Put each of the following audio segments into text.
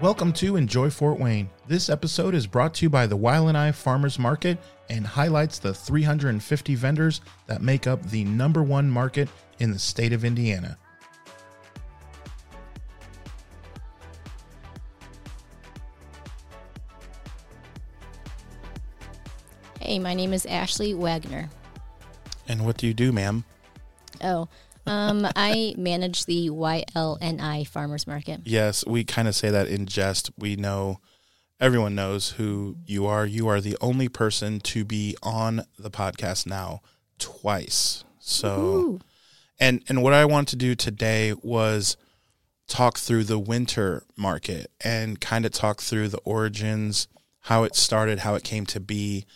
Welcome to Enjoy Fort Wayne. This episode is brought to you by the YLNI Farmers Market and highlights the 350 vendors that make up the number one market in the state of Indiana. Hey, my name is Ashley Wagner. And what do you do, ma'am? Oh, um, I manage the YLNI Farmers Market. Yes, we kind of say that in jest. We know everyone knows who you are. You are the only person to be on the podcast now twice. So Ooh. and and what I want to do today was talk through the winter market and kind of talk through the origins, how it started, how it came to be,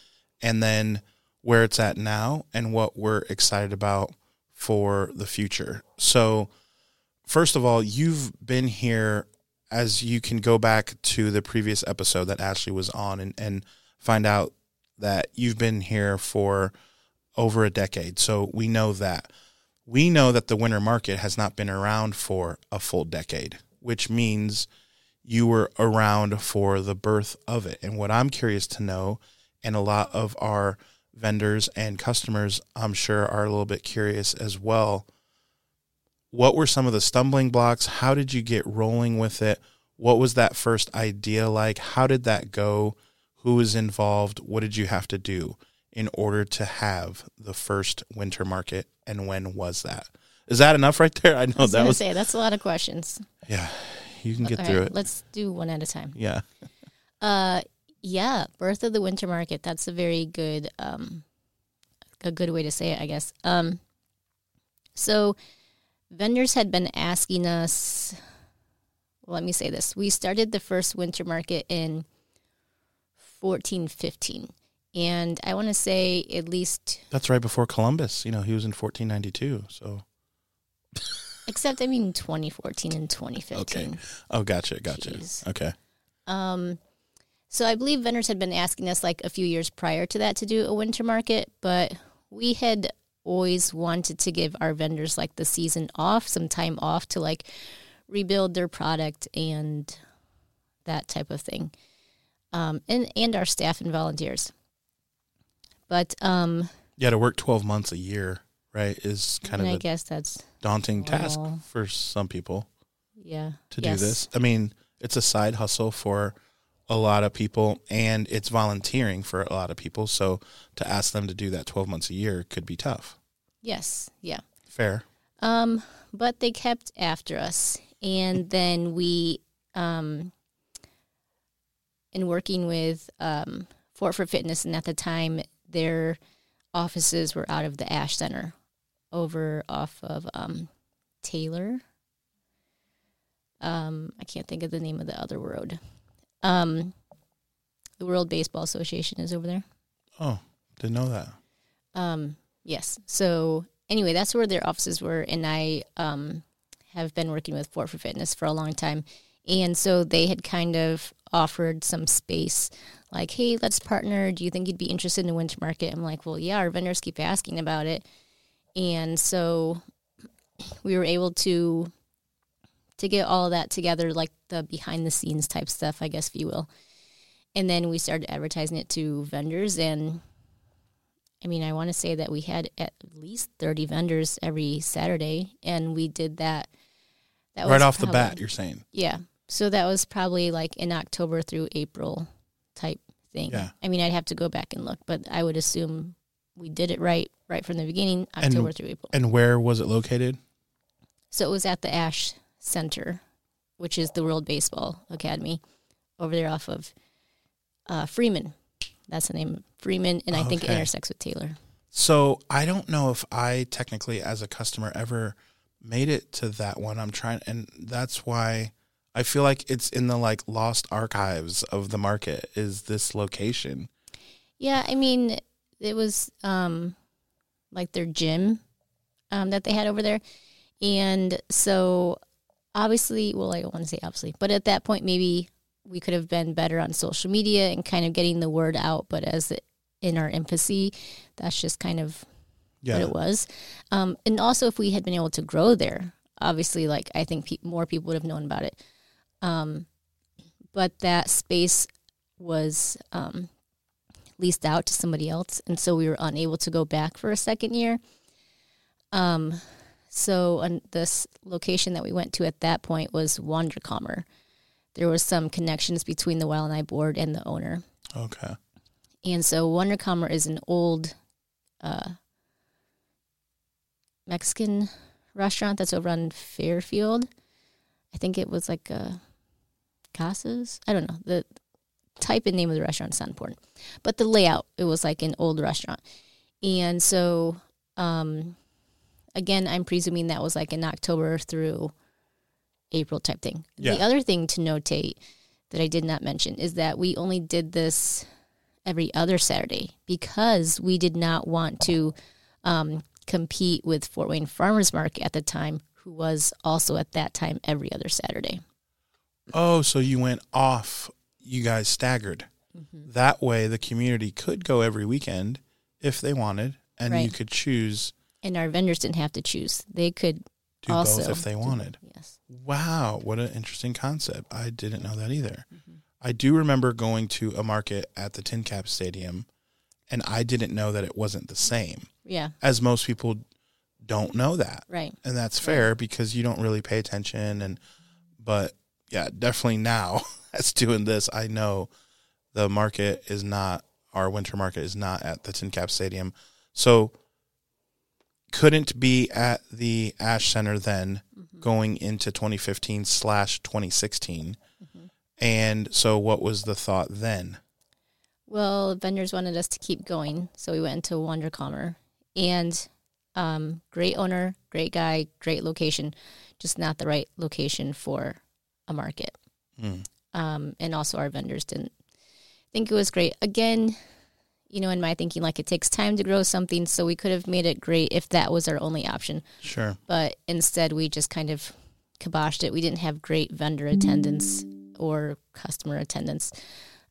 and then where it's at now and what we're excited about for the future. So, first of all, you've been here as you can go back to the previous episode that Ashley was on and, and find out that you've been here for over a decade. So, we know that. We know that the winter market has not been around for a full decade, which means you were around for the birth of it. And what I'm curious to know, and a lot of our vendors and customers, I'm sure, are a little bit curious as well. What were some of the stumbling blocks? How did you get rolling with it? What was that first idea like? How did that go? Who was involved? What did you have to do in order to have the first winter market? And when was that? Is that enough right there? I know I was that was say that's a lot of questions. yeah. You can get All through right, it. Let's do one at a time. Yeah. Uh, yeah, birth of the winter market. That's a very good, um, a good way to say it, I guess. Um, so vendors had been asking us. Well, let me say this: we started the first winter market in fourteen fifteen, and I want to say at least, That's right before Columbus. You know, he was in 1492. So except I mean twenty fourteen and twenty fifteen. Okay. Oh, gotcha, gotcha. Jeez. Okay. Um, so I believe vendors had been asking us like a few years prior to that to do a winter market, but we had always wanted to give our vendors like the season off, some time off to like rebuild their product and that type of thing. Um, and and our staff and volunteers. But um, Yeah, to work 12 months a year, right, is kind of I a guess that's daunting task for some people yeah to yes. do this. I mean, it's a side hustle for a lot of people and it's volunteering for a lot of people. So to ask them to do that 12 months a year could be tough. Yes, yeah. Fair. Um, but they kept after us, and then we, um, in working with um, Fort4Fitness, and at the time their offices were out of the Ash Center, over off of um, Taylor. Um, I can't think of the name of the other road. Um, the World Baseball Association is over there. Oh, didn't know that. Um, yes. So anyway, that's where their offices were, and I um, have been working with Fort4Fitness for a long time, and so they had kind of offered some space, like, "Hey, let's partner. Do you think you'd be interested in the winter market?" I'm like, "Well, yeah. Our vendors keep asking about it," and so we were able to to get all that together, like the behind the scenes type stuff, I guess, if you will. And then we started advertising it to vendors and I mean, I want to say that we had at least 30 vendors every Saturday, and we did that. that right off the bat, you're saying. Yeah. So that was probably like in October through April type thing. Yeah. I mean, I'd have to go back and look, but I would assume we did it right, right from the beginning, And- October through April. And where was it located? So it was at the Ash Center, which is the World Baseball Academy, over there off of uh, Freeman. That's the name, Freeman, and I think it intersects with Taylor. So I don't know if I technically, as a customer, ever made it to that one. I'm trying, and that's why I feel like it's in the like lost archives of the market. Is this location? Yeah, I mean, it was um, like their gym um, that they had over there. And so, obviously, well, I don't want to say obviously, but at that point, maybe we could have been better on social media and kind of getting the word out. But as it, in our infancy, that's just kind of Yeah, what it was. Um, and also, if we had been able to grow there, obviously, like I think pe- more people would have known about it. Um, but that space was um, leased out to somebody else, and so we were unable to go back for a second year. Um, so this location that we went to at that point was Wunderkammer. There was some connections between the YLNI board and the owner. Okay. And so Wunderkammer is an old uh, Mexican restaurant that's over on Fairfield. I think it was like a Casas. I don't know. The type and name of the restaurant is not important. But the layout, it was like an old restaurant. And so, um, again, I'm presuming that was like in October through April type thing. Yeah. The other thing to notate that I did not mention is that we only did this every other Saturday because we did not want to um, compete with Fort Wayne Farmers Market at the time, who was also at that time every other Saturday. Oh, so you went off. You guys staggered. Mm-hmm. That way, the community could go every weekend if they wanted, and you could choose And our vendors didn't have to choose; they could do also both if they do- wanted. Yes. Wow, what an interesting concept. I didn't know that either. Mm-hmm. I do remember going to a market at the Tin Cap Stadium, and I didn't know that it wasn't the same, Yeah. as most people don't know that. Right. And that's fair because you don't really pay attention. And, but yeah, definitely now, as doing this, I know the market is not, our winter market is not at the Tin Cap Stadium. So, couldn't be at the Ash Center then going into 2015 slash 2016. And so, what was the thought then? Well, vendors wanted us to keep going, so we went into Wunderkammer. And um, great owner, great guy, great location, just not the right location for a market. Hmm. Um, and also, our vendors didn't think it was great. Again, you know, in my thinking, like it takes time to grow something, so we could have made it great if that was our only option. Sure. But instead, we just kind of kiboshed it. We didn't have great vendor attendance or customer attendance.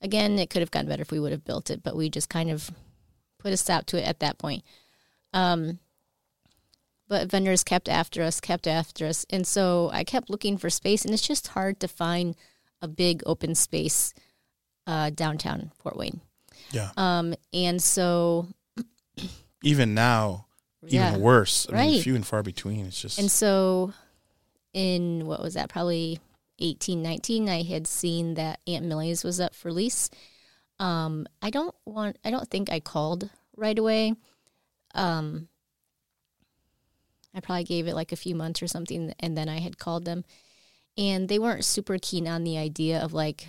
Again, it could have gotten better if we would have built it, but we just kind of put a stop to it at that point. Um, but vendors kept after us, kept after us. And so I kept looking for space, and it's just hard to find a big open space uh, downtown Fort Wayne. Yeah. Um, and so, Even now, yeah. even worse. I mean, Right. few and far between. It's just. And so in what was that, probably eighteen, nineteen, I had seen that Aunt Millie's was up for lease. Um, I don't want I don't think I called right away. Um I probably gave it like a few months or something and then I had called them. And they weren't super keen on the idea of like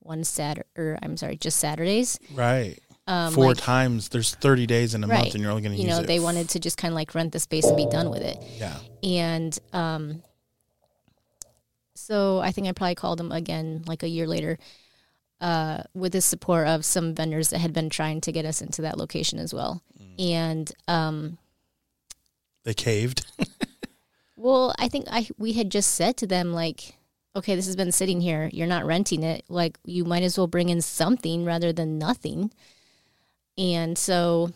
one Saturday or I'm sorry, just Saturdays. right. Um Four like, times. There's 30 days in a month, and you're only going to you know, they wanted to just kind of like rent the space and be done with it. Yeah. And um, so I think I probably called them again like a year later uh, with the support of some vendors that had been trying to get us into that location as well. And um, They caved. well, I think I we had just said to them like, okay, this has been sitting here. You're not renting it. Like you might as well bring in something rather than nothing. And so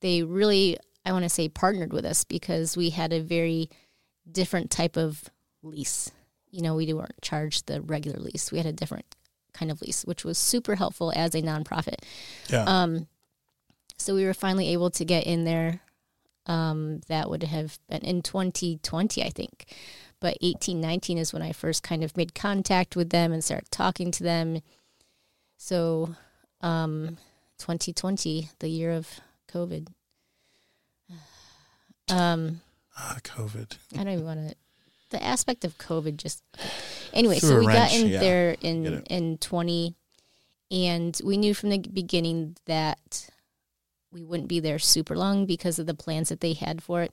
they really, I want to say, partnered with us because we had a very different type of lease. You know, we weren't charged the regular lease. We had a different kind of lease, which was super helpful as a nonprofit. yeah. Um, so we were finally able to get in there. Um, that would have been in 2020, I think. But 18, 19 is when I first kind of made contact with them and started talking to them. So, um, 2020, the year of COVID. Um, ah, COVID. I don't even want to. The aspect of COVID just. Anyway, so we got in yeah. there in in twenty, and we knew from the beginning that we wouldn't be there super long because of the plans that they had for it.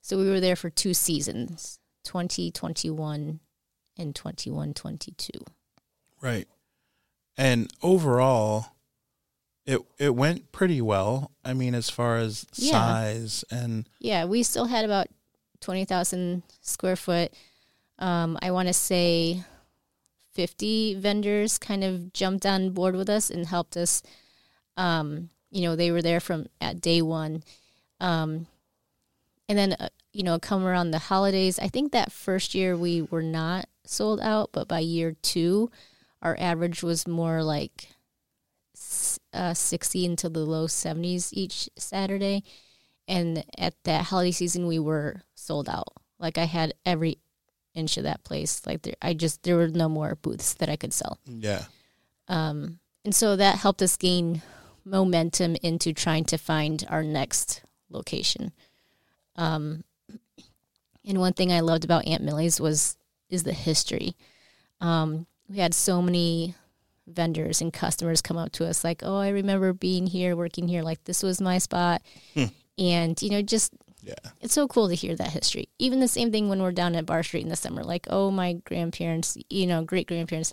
So we were there for two seasons, twenty twenty one, and twenty one twenty two. Right. And overall, it it went pretty well. I mean, as far as Yeah. size and Yeah, we still had about twenty thousand square foot. Um, I want to say fifty vendors kind of jumped on board with us and helped us. Um, you know, they were there from at day one, um, and then uh, you know, come around the holidays. I think that first year we were not sold out, but by year two, our average was more like uh, 60 into the low 70s each Saturday. And at that holiday season, we were sold out. Like I had every inch of that place. Like there, I just there were no more booths that I could sell. Yeah. Um, and so that helped us gain momentum into trying to find our next location. Um, and one thing I loved about Aunt Millie's was is the history. Um, we had so many vendors and customers come up to us like, "Oh, I remember being here, working here. Like this was my spot," Hmm. and you know, just Yeah. it's so cool to hear that history. Even the same thing when we're down at Barr Street in the summer, like, "Oh, my grandparents, you know, great grandparents,"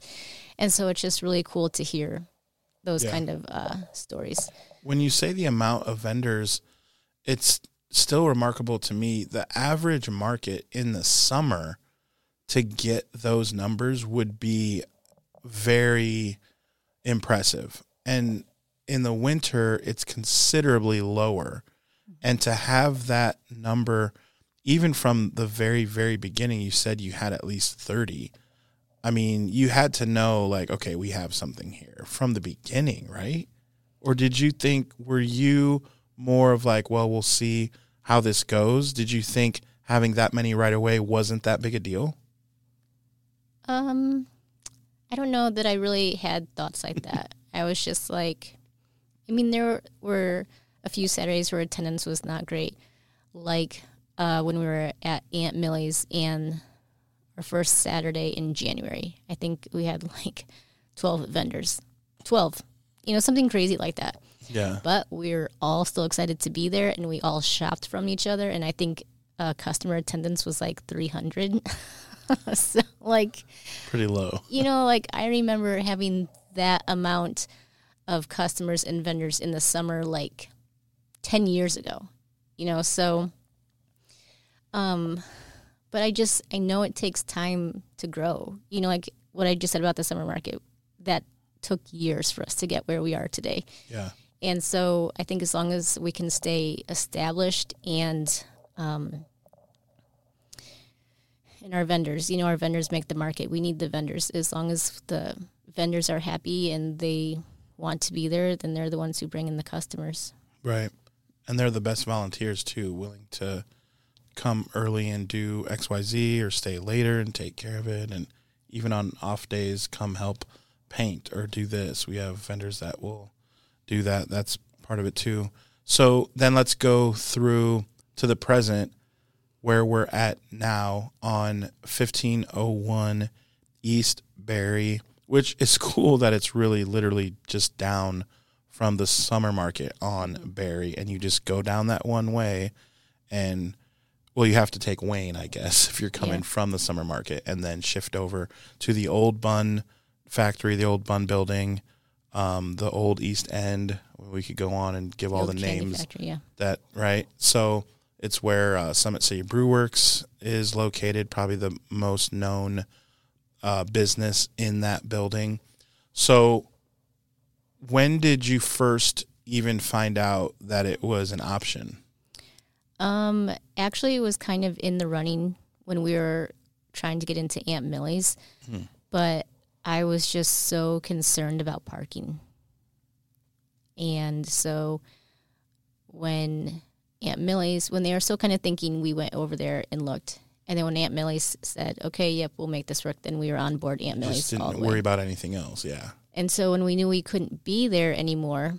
and so it's just really cool to hear those Yeah. kind of uh, stories. When you say the amount of vendors, it's still remarkable to me. The average market in the summer to get those numbers would be very impressive. And in the winter, it's considerably lower. And to have that number, even from the very, very beginning, you said you had at least 30. I mean, you had to know, like, okay, we have something here from the beginning, right? Or did you think, were you more of like, well, we'll see how this goes? Did you think having that many right away wasn't that big a deal? Um, I don't know that I really had thoughts like that. I was just like, I mean, there were a few Saturdays where attendance was not great, like uh, when we were at Aunt Millie's and our first Saturday in January. I think we had like 12 vendors. 12. You know, something crazy like that. Yeah. But we are all still excited to be there and we all shopped from each other. And I think uh, customer attendance was like 300. so, like, Pretty low. you know, like I remember having that amount of customers and vendors in the summer like 10 years ago, you know, so um but I just I know it takes time to grow. You know, like what I just said about the summer market, that took years for us to get where we are today. Yeah. And so I think as long as we can stay established and um, and our vendors, you know, our vendors make the market. We need the vendors. As long as the vendors are happy and they want to be there, then they're the ones who bring in the customers. Right. And they're the best volunteers too, willing to come early and do XYZ or stay later and take care of it. And even on off days, come help paint or do this. We have vendors that will do that. That's part of it too. So then let's go through to the present where we're at now on 1501 East Berry, which is cool that it's really literally just down from the summer market on Barry, and you just go down that one way, and well, you have to take Wayne, I guess, if you're coming Yeah. from the summer market, and then shift over to the old bun factory, the old bun building, um, the old East End. We could go on and give all old the names Factory, yeah. that right. So it's where uh, Summit City Brew Works is located, probably the most known uh, business in that building. So, when did you first even find out that it was an option? Um, actually, it was kind of in the running when we were trying to get into Aunt Millie's, Hmm. but I was just so concerned about parking. And so when Aunt Millie's, when they were still kind of thinking, we went over there and looked. And then when Aunt Millie's said, okay, yep, we'll make this work, then we were on board Aunt Millie's Just didn't the way. worry about anything else. Yeah, And so when we knew we couldn't be there anymore,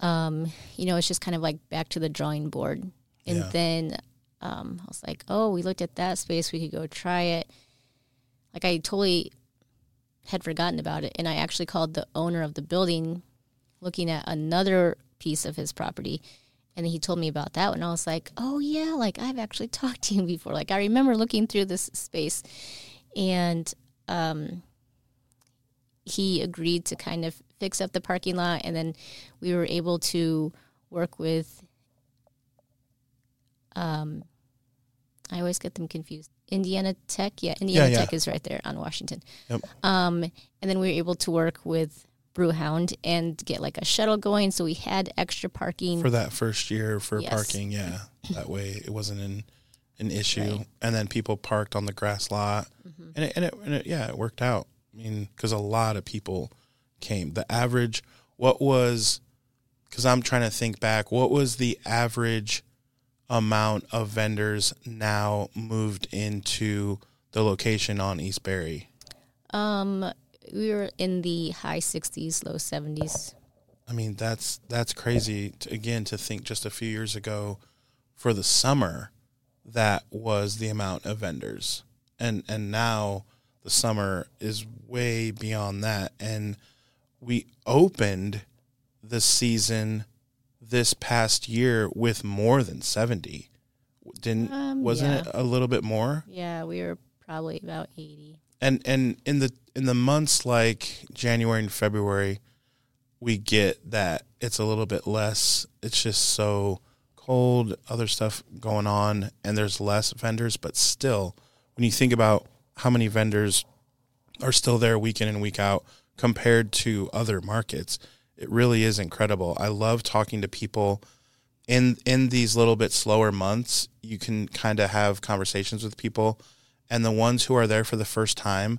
um, you know, it's just kind of like back to the drawing board. And Yeah. then um, I was like, oh, we looked at that space. We could go try it. Like I totally had forgotten about it. And I actually called the owner of the building looking at another piece of his property. And he told me about that one. I was like, oh, yeah, like I've actually talked to him before. Like I remember looking through this space. And um, he agreed to kind of fix up the parking lot. And then we were able to work with, um, I always get them confused. Indiana Tech, yeah, Indiana yeah. Tech is right there on Washington. Yep. Um, and then we were able to work with Brewhound and get like a shuttle going, so we had extra parking. for that first year for Yes. parking. Yeah, that way it wasn't an an issue. Right. And then people parked on the grass lot, Mhm. and it, and it, and it yeah, it worked out. I mean, because a lot of people came. The average, what was, because I'm trying to think back, what was the average amount of vendors now moved into the location on East Berry? Um, we were in the high 60s, low 70s. I mean, that's that's crazy. To, again, to think just a few years ago, for the summer, that was the amount of vendors, and and now the summer is way beyond that. And we opened the season this past year with more than seventy. Didn't Um, wasn't yeah. it a little bit more? Yeah, we were probably about 80. and and in the in the months like January and February, we get that it's a little bit less. It's just so cold, other stuff going on, and there's less vendors. But still, when you think about how many vendors are still there week in and week out compared to other markets, it really is incredible. I love talking to people in in these little bit slower months. You can kind of have conversations with people and the ones who are there for the first time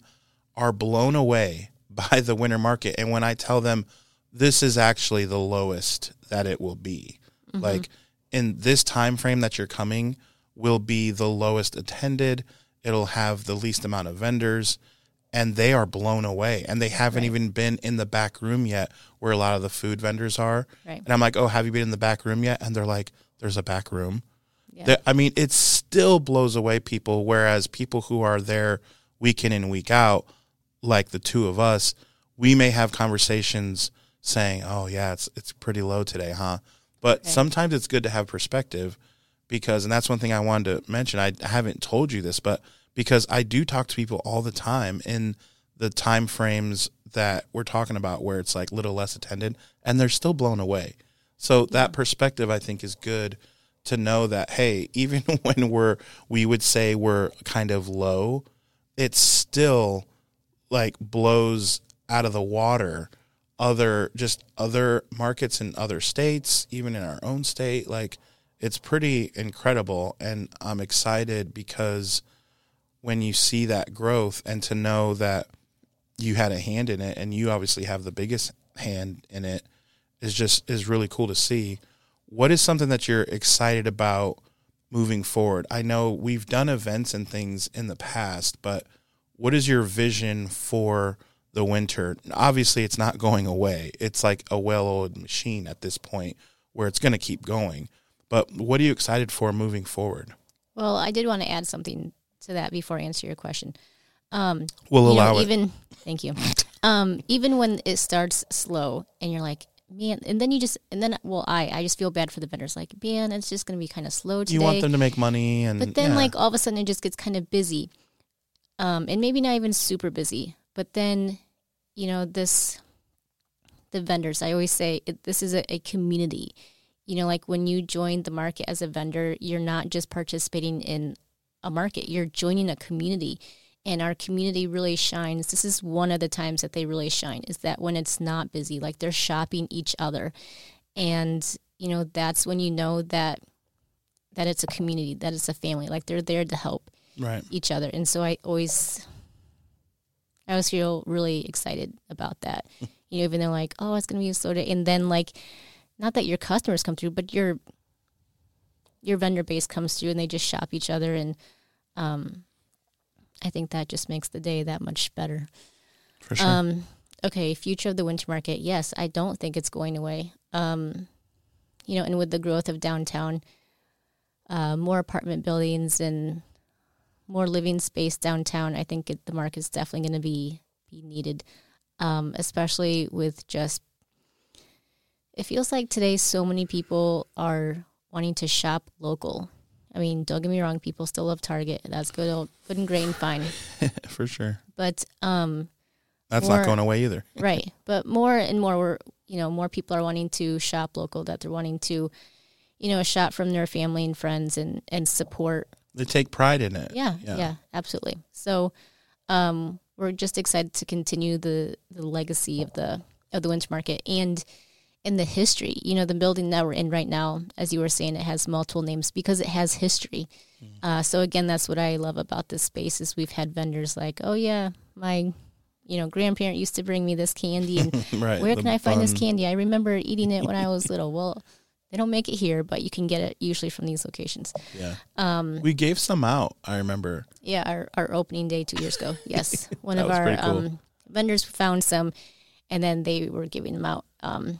are blown away by the winter market and when i tell them this is actually the lowest that it will be mm-hmm. like in this time frame that you're coming will be the lowest attended it'll have the least amount of vendors and they are blown away and they haven't Right. even been in the back room yet where a lot of the food vendors are Right. and i'm like oh have you been in the back room yet and they're like there's a back room Yeah. I mean, it still blows away people. Whereas people who are there week in and week out, like the two of us, we may have conversations saying, "Oh yeah, it's it's pretty low today, huh?" But Okay. sometimes it's good to have perspective because, and that's one thing I wanted to mention. I haven't told you this, but because I do talk to people all the time in the time frames that we're talking about, where it's like little less attended, and they're still blown away. So that mm-hmm. perspective, I think, is good to know that hey, even when we're we would say we're kind of low, it still like blows out of the water other just other markets in other states, even in our own state. Like it's pretty incredible and I'm excited because when you see that growth and to know that you had a hand in it and you obviously have the biggest hand in it is just is really cool to see. What is something that you're excited about moving forward? I know we've done events and things in the past, but what is your vision for the winter? Obviously, it's not going away. It's like a well-oiled machine at this point where it's going to keep going. But what are you excited for moving forward? Well, I did want to add something to that before I answer your question. Um, We'll you allow know, it. even thank you. Um, even when it starts slow and you're like, man, and then you just and then well, I I just feel bad for the vendors. Like, man, it's just going to be kind of slow today. you want them to make money, and but then yeah. like all of a sudden it just gets kind of busy, um, and maybe not even super busy. But then, you know, this the vendors. I always say it, this is a, a community. You know, like when you join the market as a vendor, you're not just participating in a market. You're joining a community and our community really shines. This is one of the times that they really shine is that when it's not busy, like they're shopping each other. And, you know, that's when you know that that it's a community, that it's a family. Like they're there to help right. each other. And so I always I always feel really excited about that. you know, even though like, oh, it's gonna be a soda and then like not that your customers come through, but your your vendor base comes through and they just shop each other and um I think that just makes the day that much better. For sure. Um, okay, future of the winter market. Yes, I don't think it's going away. Um, you know, and with the growth of downtown, uh, more apartment buildings and more living space downtown, I think it, the market's definitely going to be be needed, um, especially with just. It feels like today so many people are wanting to shop local. I mean, don't get me wrong, people still love Target. That's good old good and grain fine. For sure. But um That's Or- not going away either. right but more and more we're you know more people are wanting to shop local that they're wanting to you know shop from their family and friends and and support They take pride in it. yeah Yeah. yeah, absolutely so um we're just excited to continue the the legacy of the of the winter market and in the history you know the building that we're in right now as you were saying it has multiple names because it has history uh, so again that's what i love about this space is we've had vendors like oh yeah my you know, grandparent used to bring me this candy, and right. where can I find this candy? I remember eating it when I was little. Well, they don't make it here, but you can get it usually from these locations. Yeah. Um, We gave some out, I remember. yeah, our, our opening day two years ago. Yes, one of our cool. um, vendors found some, and then they were giving them out. Um,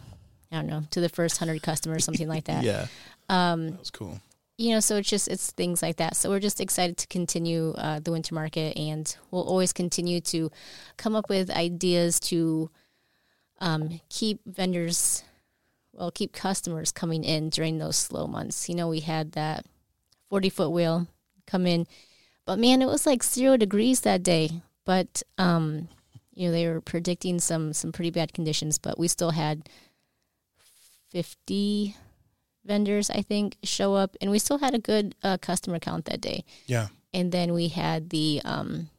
I don't know to the first hundred customers, something like that. Yeah. Um, That was cool. you know, so it's just it's things like that. So we're just excited to continue uh, the winter market, and we'll always continue to come up with ideas to um, keep vendors, well, keep customers coming in during those slow months. You know, we had that forty foot wheel come in, but man, it was like zero degrees that day. But um, you know, they were predicting some some pretty bad conditions, but we still had fifty vendors, I think, show up, and we still had a good uh, customer count that day. Yeah. And then we had the um,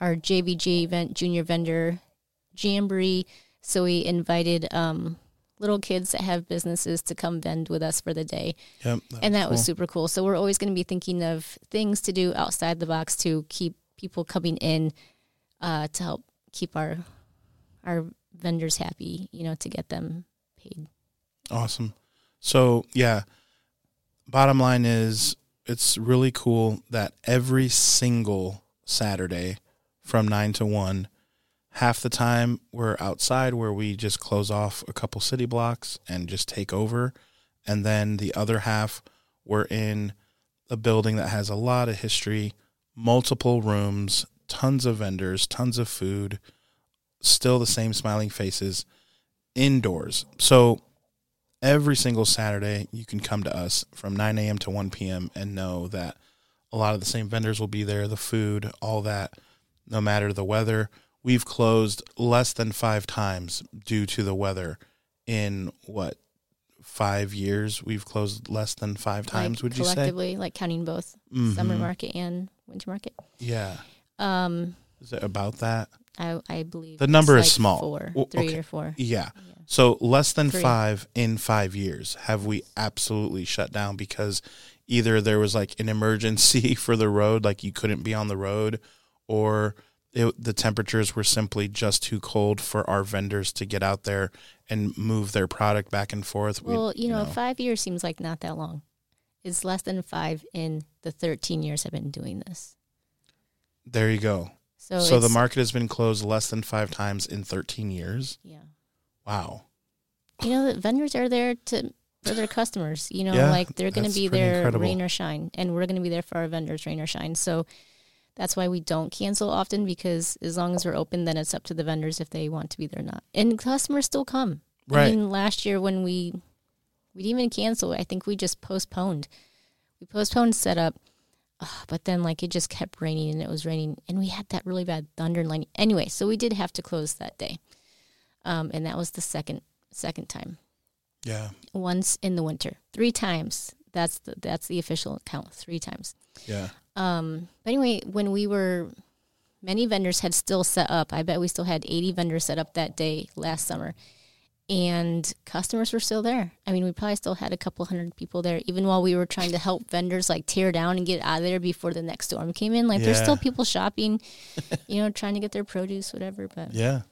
our JVG event, junior vendor jamboree. So we invited um, little kids that have businesses to come vend with us for the day, Yep. and that was cool. super cool. So we're always going to be thinking of things to do outside the box to keep people coming in uh, to help keep our our vendors happy. You know, to get them paid. Awesome. So, yeah, bottom line is it's really cool that every single Saturday from 9 to 1, half the time we're outside where we just close off a couple city blocks and just take over. And then the other half, we're in a building that has a lot of history, multiple rooms, tons of vendors, tons of food, still the same smiling faces indoors. So every single Saturday, you can come to us from 9 a.m. to 1 p.m. and know that a lot of the same vendors will be there, the food, all that, no matter the weather. We've closed less than five times due to the weather in what, five years? We've closed less than five times, like would you say? collectively, like counting both summer Mhm. market and winter market. Yeah. Um, Is it about that? I I believe The number is like small. Four, Well, three okay. or four. Yeah. So less than Three. five in five years have we absolutely shut down because either there was like an emergency for the road, like you couldn't be on the road, or it, the temperatures were simply just too cold for our vendors to get out there and move their product back and forth. We- Well, you know, five years seems like not that long. It's less than five in the thirteen years I've been doing this. there you go. So, So, the market has been closed less than five times in 13 years. yeah, Wow. you know, the vendors are there to for their customers. You know, Yeah, like they're going to be there incredible. rain or shine, and we're going to be there for our vendors rain or shine. So that's why we don't cancel often because as long as we're open, then it's up to the vendors if they want to be there or not. And customers still come. Right. I mean, last year when we we didn't even cancel, I think we just postponed. We postponed setup, but then like it just kept raining and it was raining, and we had that really bad thunder and lightning. Anyway, so we did have to close that day, um, and that was the second second time. Yeah. Once in the winter, three times. That's the that's the official count. Three times. Yeah. Um, but anyway, when we were, many vendors had still set up. I bet we still had 80 vendors set up that day last summer. And customers were still there. I mean, we probably still had a couple hundred people there, even while we were trying to help vendors like tear down and get out of there before the next storm came in. Like, there's still people shopping, you know, trying to get their produce, whatever. But Yeah.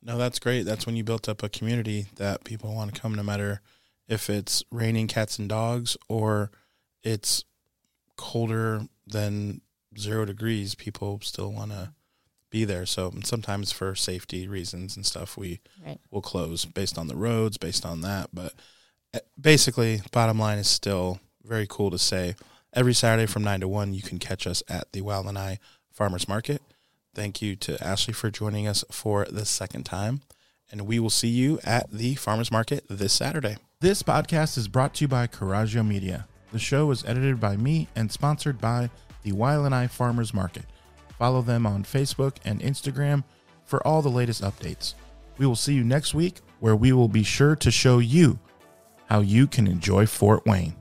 No, that's great. That's when you built up a community that people want to come no matter if it's raining cats and dogs or it's colder than zero degrees, people still want to be there. So sometimes for safety reasons and stuff, we Right. will close based on the roads, based on that. But uh, basically, bottom line is still very cool to say. Every Saturday from 9 to 1, you can catch us at the YLNI Farmers Market. Thank you to Ashley for joining us for the second time. And we will see you at the Farmers Market this Saturday. This podcast is brought to you by Coraggio Media. The show is edited by me and sponsored by the YLNI Farmers Market. Follow them on Facebook and Instagram for all the latest updates. We will see you next week where we will be sure to show you how you can enjoy Fort Wayne.